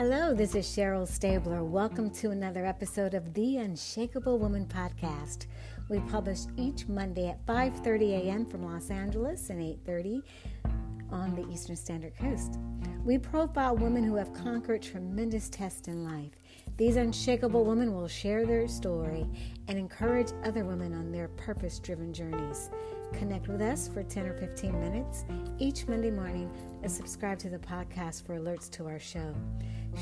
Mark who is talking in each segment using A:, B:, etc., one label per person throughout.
A: Hello, this is Cheryl Stabler. Welcome to another episode of the Unshakable Woman podcast. We publish each Monday at 5:30 a.m. from Los Angeles and 8:30 on the Eastern Standard Coast. We profile women who have conquered tremendous tests in life. These unshakable women will share their story and encourage other women on their purpose-driven journeys. Connect with us for 10 or 15 minutes each Monday morning and subscribe to the podcast for alerts to our show.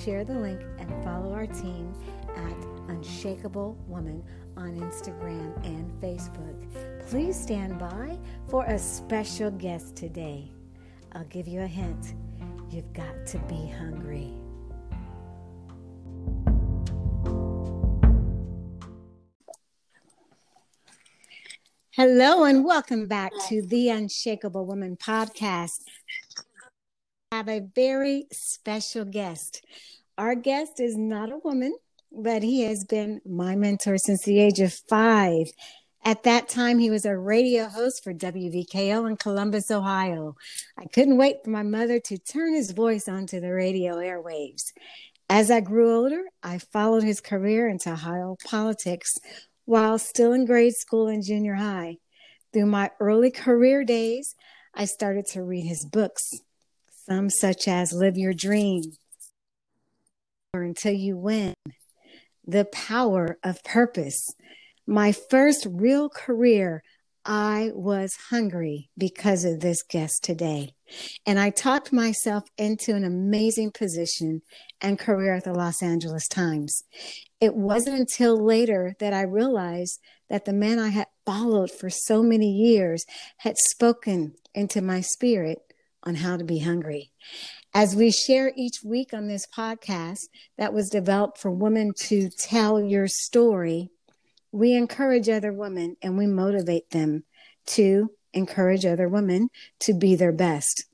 A: Share the link and follow our team at Unshakable Woman on Instagram and Facebook. Please stand by for a special guest today. I'll give you a hint. You've got to be hungry. Hello, and welcome back to the Unshakable Woman podcast. I have a very special guest. Our guest is not a woman, but he has been my mentor since the age of five. At that time, he was a radio host for WVKO in Columbus, Ohio. I couldn't wait for my mother to turn his voice onto the radio airwaves. As I grew older, I followed his career into Ohio politics while still in grade school and junior high. Through my early career days, I started to read his books, some such as Live Your Dream or Until You Win, The Power of Purpose. My first real career, I was hungry because of this guest today. And I talked myself into an amazing position and career at the Los Angeles Times. It wasn't until later that I realized that the man I had followed for so many years had spoken into my spirit on how to be hungry. As we share each week on this podcast that was developed for women to tell your story, we encourage other women and we motivate them to encourage other women to be their best.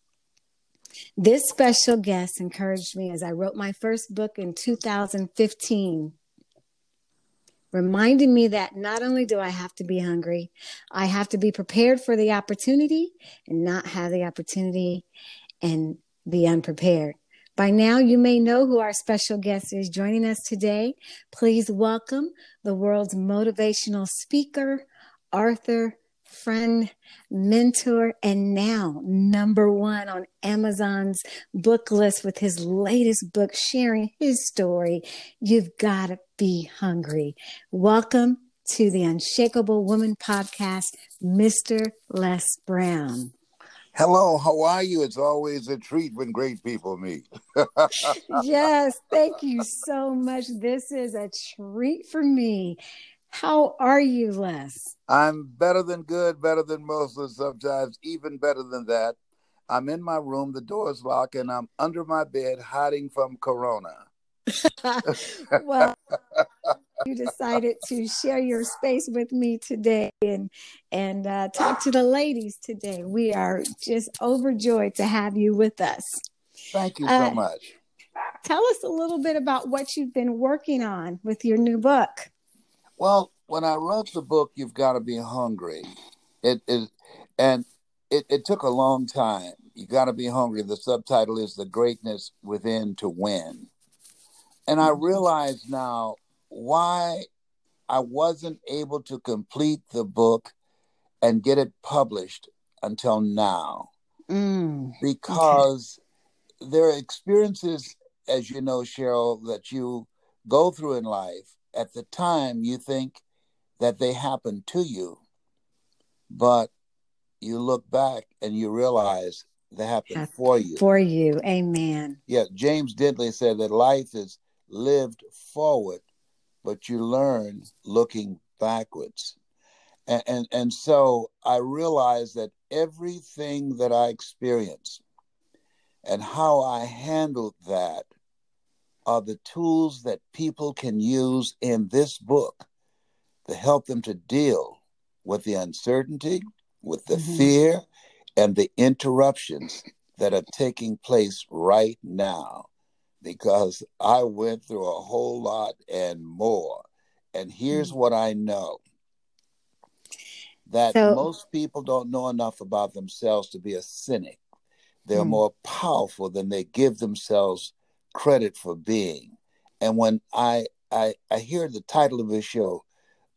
A: This special guest encouraged me as I wrote my first book in 2015, reminding me that not only do I have to be hungry, I have to be prepared for the opportunity and not have the opportunity and be unprepared. By now, you may know who our special guest is joining us today. Please welcome the world's motivational speaker, Arthur friend, mentor, and now number one on Amazon's book list with his latest book, sharing his story. You've got to be hungry. Welcome to the Unshakable Woman podcast, Mr. Les Brown.
B: Hello, how are you? It's always a treat when great people meet.
A: yes, thank you so much. This is a treat for me. How are you, Les?
B: I'm better than good, better than most, and sometimes even better than that. I'm in my room, the door's locked, and I'm under my bed hiding from Corona.
A: well, you decided to share your space with me today and and uh, talk to the ladies today. We are just overjoyed to have you with us.
B: Thank you so uh, much.
A: Tell us a little bit about what you've been working on with your new book.
B: Well, when I wrote the book, You've Got to Be Hungry, it is, and it, it took a long time. You got to be hungry. The subtitle is The Greatness Within to Win. And I mm-hmm. realize now why I wasn't able to complete the book and get it published until now. Mm, because okay. there are experiences, as you know, Cheryl, that you go through in life at the time you think that they happened to you, but you look back and you realize they happened for you.
A: For you. Amen.
B: Yeah, James Dentley said that life is lived forward, but you learn looking backwards. And, and, and so I realized that everything that I experienced and how I handled that are the tools that people can use in this book to help them to deal with the uncertainty, with the mm-hmm. fear, and the interruptions that are taking place right now. Because I went through a whole lot and more. And here's mm-hmm. what I know that so, most people don't know enough about themselves to be a cynic. They're mm-hmm. more powerful than they give themselves credit for being. And when I I, I hear the title of his show,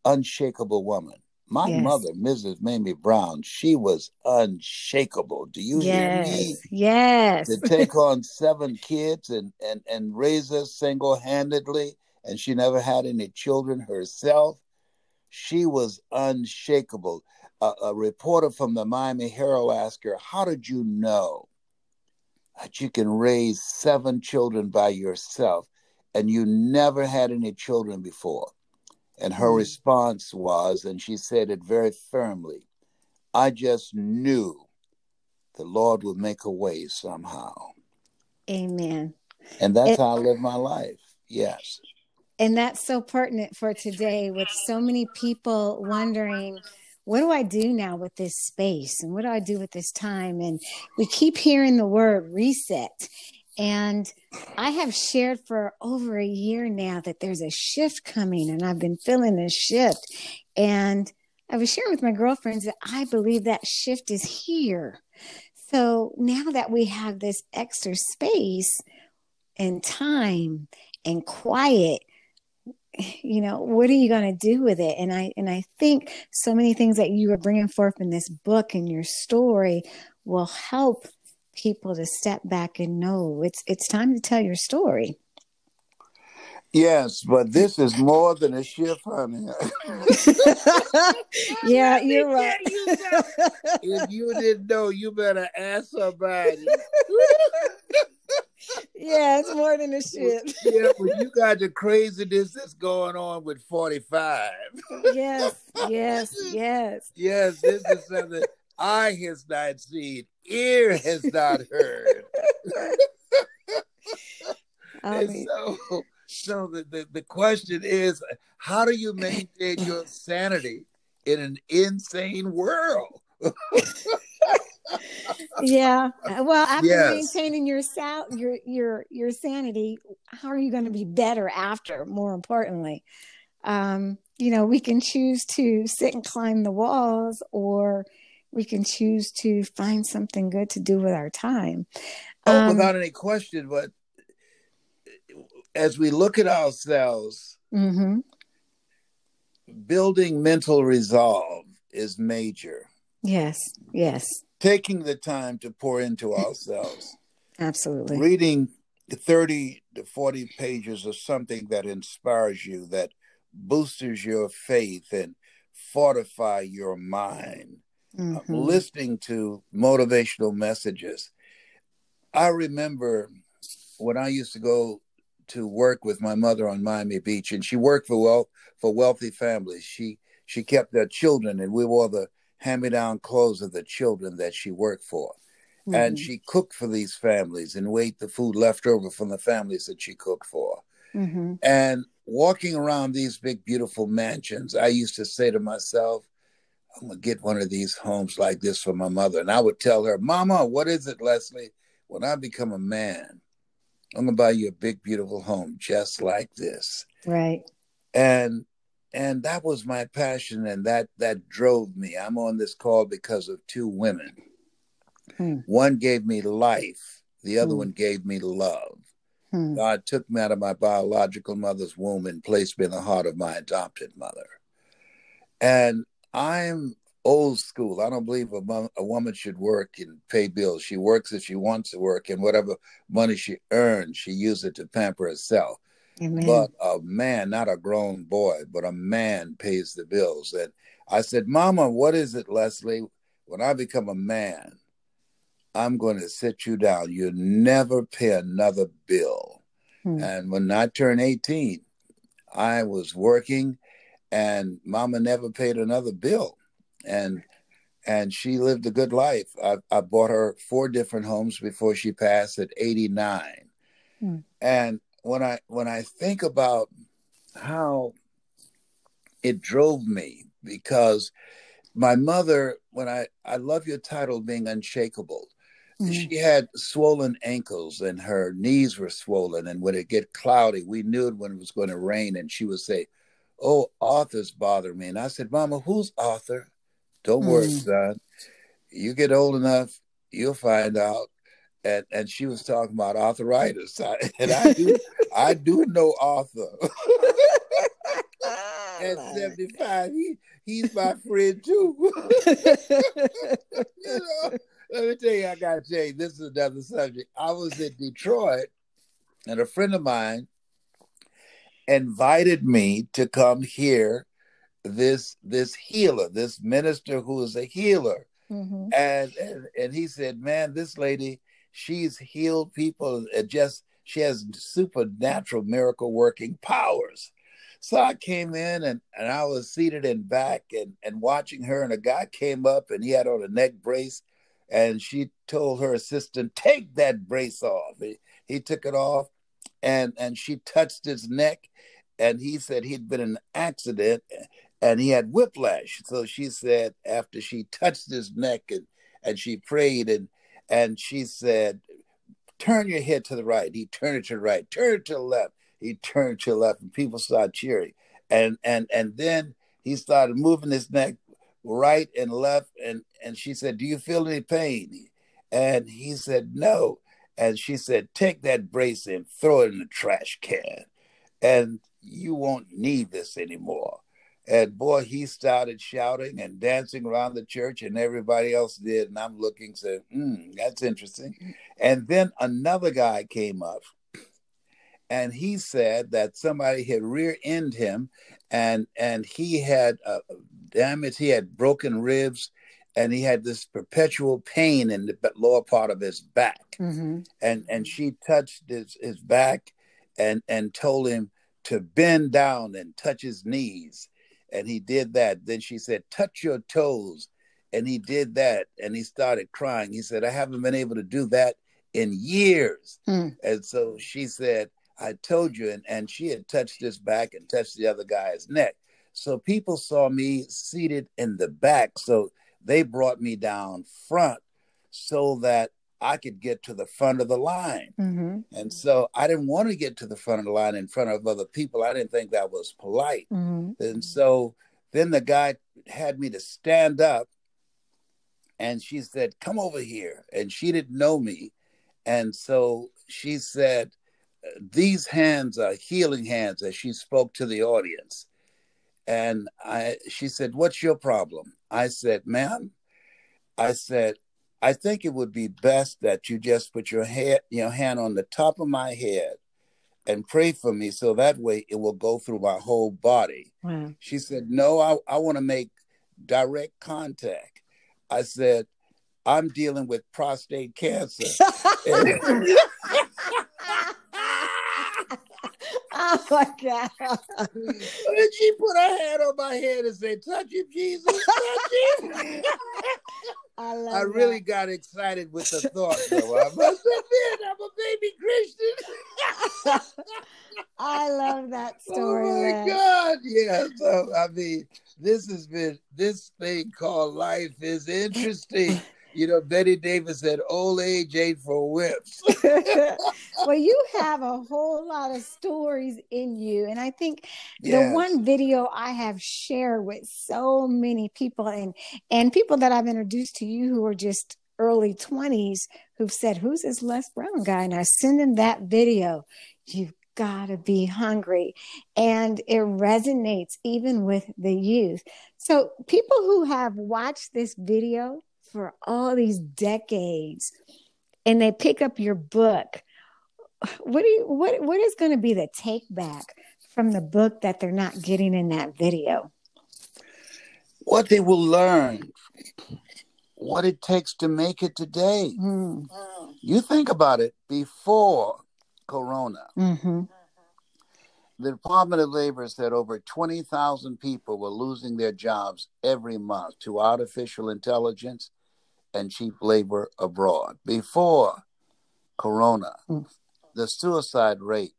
B: Unshakable Woman. My yes. mother, Mrs. Mamie Brown, she was unshakable. Do you
A: yes.
B: hear me?
A: Yes.
B: To take on seven kids and, and, and raise us single handedly, and she never had any children herself. She was unshakable. A, a reporter from the Miami Herald asked her, How did you know that you can raise seven children by yourself and you never had any children before? And her mm. response was, and she said it very firmly I just knew the Lord would make a way somehow.
A: Amen.
B: And that's it, how I live my life. Yes.
A: And that's so pertinent for today with so many people wondering, what do I do now with this space? And what do I do with this time? And we keep hearing the word reset. And I have shared for over a year now that there's a shift coming, and I've been feeling this shift. And I was sharing with my girlfriends that I believe that shift is here. So now that we have this extra space and time and quiet, you know what are you going to do with it and i and i think so many things that you are bringing forth in this book and your story will help people to step back and know it's it's time to tell your story.
B: Yes, but this is more than a shift, honey.
A: yeah, you're right.
B: if you didn't know, you better ask somebody.
A: yeah, it's more than a shift.
B: yeah, but you got the craziness that's going on with 45.
A: yes, yes, yes.
B: Yes, this is something I has not seen, ear has not heard. and so, so the, the, the question is how do you maintain your sanity in an insane world?
A: yeah. Well, after yes. maintaining your sal- your your your sanity, how are you going to be better after? More importantly, um, you know, we can choose to sit and climb the walls, or we can choose to find something good to do with our time.
B: Oh, um, without any question. But as we look at ourselves,
A: mm-hmm.
B: building mental resolve is major.
A: Yes, yes.
B: Taking the time to pour into ourselves.
A: Absolutely.
B: Reading 30 to 40 pages of something that inspires you, that boosts your faith and fortify your mind mm-hmm. listening to motivational messages. I remember when I used to go to work with my mother on Miami Beach, and she worked for well for wealthy families. She she kept their children, and we wore the hand-me-down clothes of the children that she worked for. Mm-hmm. And she cooked for these families and ate the food left over from the families that she cooked for.
A: Mm-hmm.
B: And walking around these big, beautiful mansions, I used to say to myself, I'm gonna get one of these homes like this for my mother. And I would tell her, Mama, what is it, Leslie? When I become a man, I'm gonna buy you a big, beautiful home just like this.
A: Right.
B: And and that was my passion and that that drove me. I'm on this call because of two women. Hmm. One gave me life, the other hmm. one gave me love. Hmm. God took me out of my biological mother's womb and placed me in the heart of my adopted mother. And I'm old school. I don't believe a, a woman should work and pay bills. She works if she wants to work, and whatever money she earns, she uses it to pamper herself.
A: Amen.
B: But a man, not a grown boy, but a man pays the bills. And I said, Mama, what is it, Leslie? When I become a man, I'm going to sit you down. You never pay another bill. Hmm. And when I turned 18, I was working and mama never paid another bill. And and she lived a good life. I, I bought her four different homes before she passed at 89 hmm. and when i when i think about how it drove me because my mother when i i love your title being unshakable mm-hmm. she had swollen ankles and her knees were swollen. And when it get cloudy we knew it when it was going to rain. And she would say oh, Arthur's bothering me. And I said, Mama, who's Arthur? Don't mm. worry, son. You get old enough, you'll find out. and and she was talking about arthritis, I, and I do I do know Arthur. At seventy five, he he's my friend too. you know, let me tell you, I gotta tell you, this is another subject. I was in Detroit, and a friend of mine invited me to come hear this this healer, this minister who is a healer. Mm-hmm. And, and and he said, Man, this lady, she's healed people and just she has supernatural miracle working powers. So I came in and, and I was seated in back and, and watching her, and a guy came up and he had on a neck brace, and she told her assistant, Take that brace off. He, he took it off and and she touched his neck and he said he'd been in an accident and he had whiplash. So she said after she touched his neck and, and she prayed and and she said, Turn your head to the right. He turned it to the right, turn it to the left. He turned to the left, and people started cheering. And and and then he started moving his neck right and left. And and she said, Do you feel any pain? And he said, No. And she said, Take that brace and throw it in the trash can. And you won't need this anymore. And boy, he started shouting and dancing around the church, and everybody else did. And I'm looking, saying, mm, that's interesting. And then another guy came up, and he said that somebody had rear-ended him, and and he had uh, damage. He had broken ribs, and he had this perpetual pain in the lower part of his back. Mm-hmm. And and she touched his his back, and and told him to bend down and touch his knees and he did that. Then she said, Touch your toes. And he did that and he started crying. He said, I haven't been able to do that in years. Hmm. And so she said, I told you. And, and she had touched his back and touched the other guy's neck. So people saw me seated in the back. So they brought me down front so that I could get to the front of the line. Mm-hmm. And so I didn't want to get to the front of the line in front of other people. I didn't think that was polite. Mm-hmm. And so then the guy had me to stand up and she said, Come over here. And she didn't know me. And so she said, These hands are healing hands as she spoke to the audience. And I she said, What's your problem? I said, Ma'am, I said, I think it would be best that you just put your head, your hand on the top of my head and pray for me so that way it will go through my whole body. Wow. She said, No, I, I want to make direct contact. I said, I'm dealing with prostate cancer.
A: oh my God.
B: And she put her hand on my head and said, Touch him, Jesus. Touch him. I, I really got excited with the thought, though. I must admit, I'm a baby Christian.
A: I love that story.
B: Oh my God! Yeah. So I mean, this has been this thing called life is interesting you know, Bette Davis said, "Old age ain't for whips."
A: well, you have a whole lot of stories in you, and I think yes. the one video I have shared with so many people, and and people that I've introduced to you who are just early twenties, who've said, "Who's this Les Brown guy?" And I send them that video. You've got to be hungry. And it resonates even with the youth. So, people who have watched this video for all these decades and they pick up your book what do you what what is going to be the take back from the book that they're not getting in that video
B: what they will learn what it takes to make it today mm. you think about it before corona mm-hmm. the department of labor said over 20000 people were losing their jobs every month to artificial intelligence and cheap labor abroad. Before Corona, mm. the suicide rate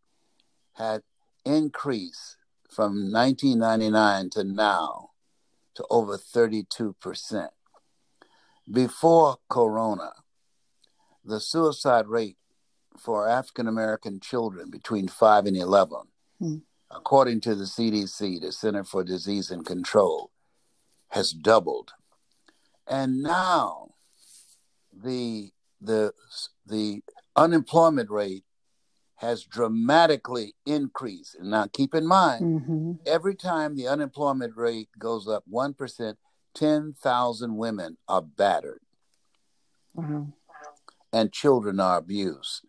B: had increased from 1999 to now to over 32%. Before Corona, the suicide rate for African American children between 5 and 11, mm. according to the CDC, the Center for Disease and Control, has doubled. And now the the the unemployment rate has dramatically increased. And now keep in mind, mm-hmm. every time the unemployment rate goes up 1%, 10,000 women are battered. Wow. And children are abused.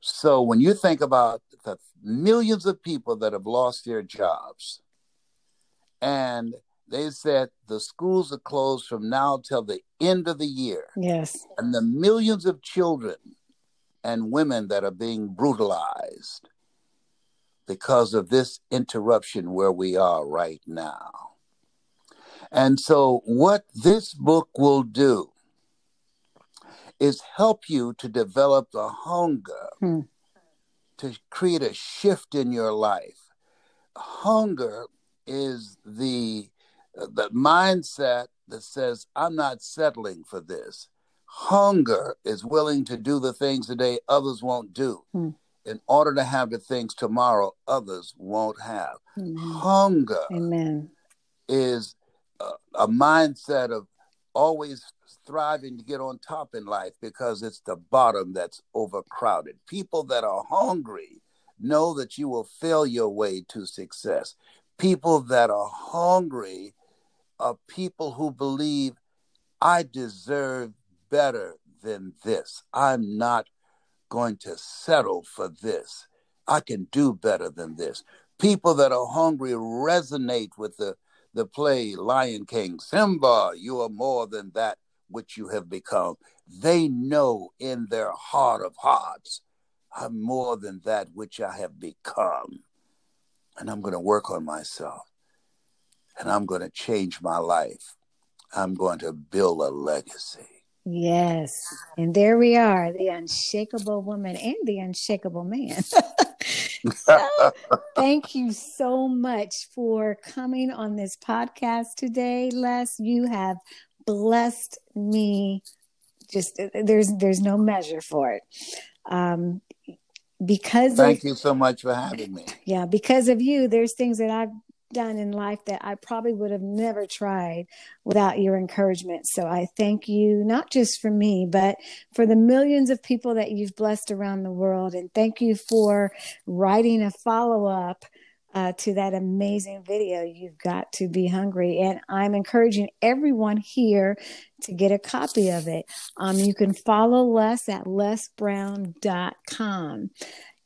B: So when you think about the millions of people that have lost their jobs, and they said the schools are closed from now till the end of the year.
A: Yes.
B: And the millions of children and women that are being brutalized because of this interruption where we are right now. And so, what this book will do is help you to develop the hunger hmm. to create a shift in your life. Hunger is the the mindset that says I'm not settling for this hunger is willing to do the things today others won't do hmm. in order to have the things tomorrow others won't have. Amen. Hunger
A: Amen.
B: is a, a mindset of always thriving to get on top in life because it's the bottom that's overcrowded. People that are hungry know that you will fail your way to success. People that are hungry are people who believe I deserve better than this. I'm not going to settle for this. I can do better than this. People that are hungry resonate with the, the play Lion King. Simba, you are more than that which you have become. They know in their heart of hearts, I'm more than that which I have become. And I'm going to work on myself. And I'm going to change my life. I'm going to build a legacy.
A: Yes. And there we are, the unshakable woman and the unshakable man. so, thank you so much for coming on this podcast today, Les. You have blessed me. Just there's there's no measure for it. Um, because
B: thank of, you so much for having me.
A: Yeah, because of you, there's things that I've done in life that I probably would have never tried without your encouragement. So I thank you, not just for me, but for the millions of people that you've blessed around the world. And thank you for writing a follow up. Uh, to that amazing video, You've Got to Be Hungry. And I'm encouraging everyone here to get a copy of it. Um, you can follow Les at lesbrown.com.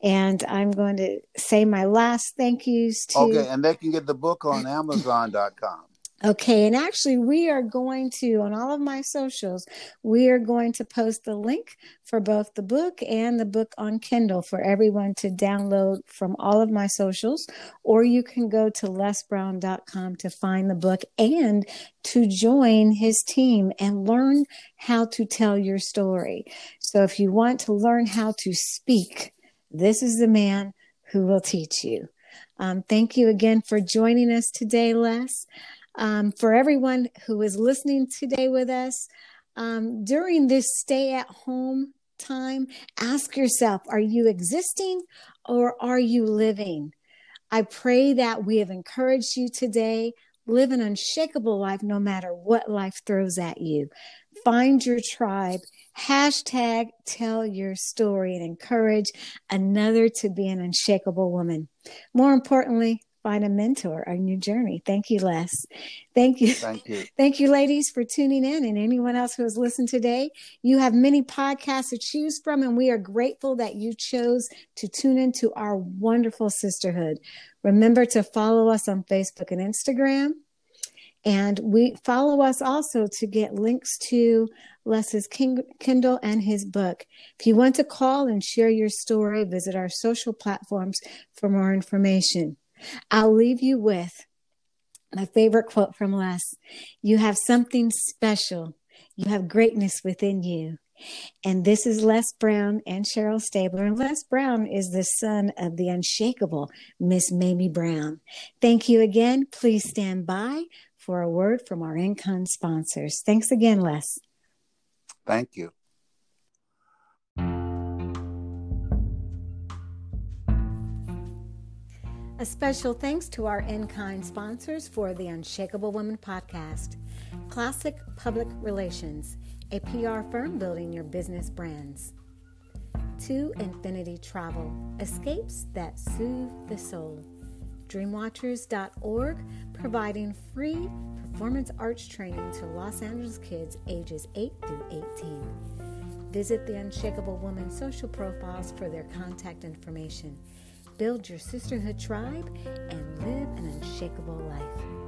A: And I'm going to say my last thank yous to.
B: Okay, and they can get the book on Amazon.com.
A: Okay, and actually, we are going to, on all of my socials, we are going to post the link for both the book and the book on Kindle for everyone to download from all of my socials. Or you can go to lesbrown.com to find the book and to join his team and learn how to tell your story. So, if you want to learn how to speak, this is the man who will teach you. Um, thank you again for joining us today, Les. Um, for everyone who is listening today with us, um, during this stay at home time, ask yourself are you existing or are you living? I pray that we have encouraged you today. Live an unshakable life no matter what life throws at you. Find your tribe Hashtag tell your story and encourage another to be an unshakable woman. More importantly, find a mentor on your journey. Thank you, Les. Thank you.
B: Thank you.
A: Thank you, ladies, for tuning in and anyone else who has listened today. You have many podcasts to choose from, and we are grateful that you chose to tune into our wonderful sisterhood. Remember to follow us on Facebook and Instagram. And we follow us also to get links to Les's Kindle and his book. If you want to call and share your story, visit our social platforms for more information. I'll leave you with my favorite quote from Les You have something special, you have greatness within you. And this is Les Brown and Cheryl Stabler. And Les Brown is the son of the unshakable Miss Mamie Brown. Thank you again. Please stand by for a word from our in kind sponsors. Thanks again, Les.
B: Thank you.
A: A special thanks to our in kind sponsors for the Unshakable Woman podcast Classic Public Relations, a PR firm building your business brands. to Infinity Travel, escapes that soothe the soul. Dreamwatchers.org, providing free performance arts training to Los Angeles kids ages 8 through 18. Visit the Unshakable Woman social profiles for their contact information. Build your sisterhood tribe and live an unshakable life.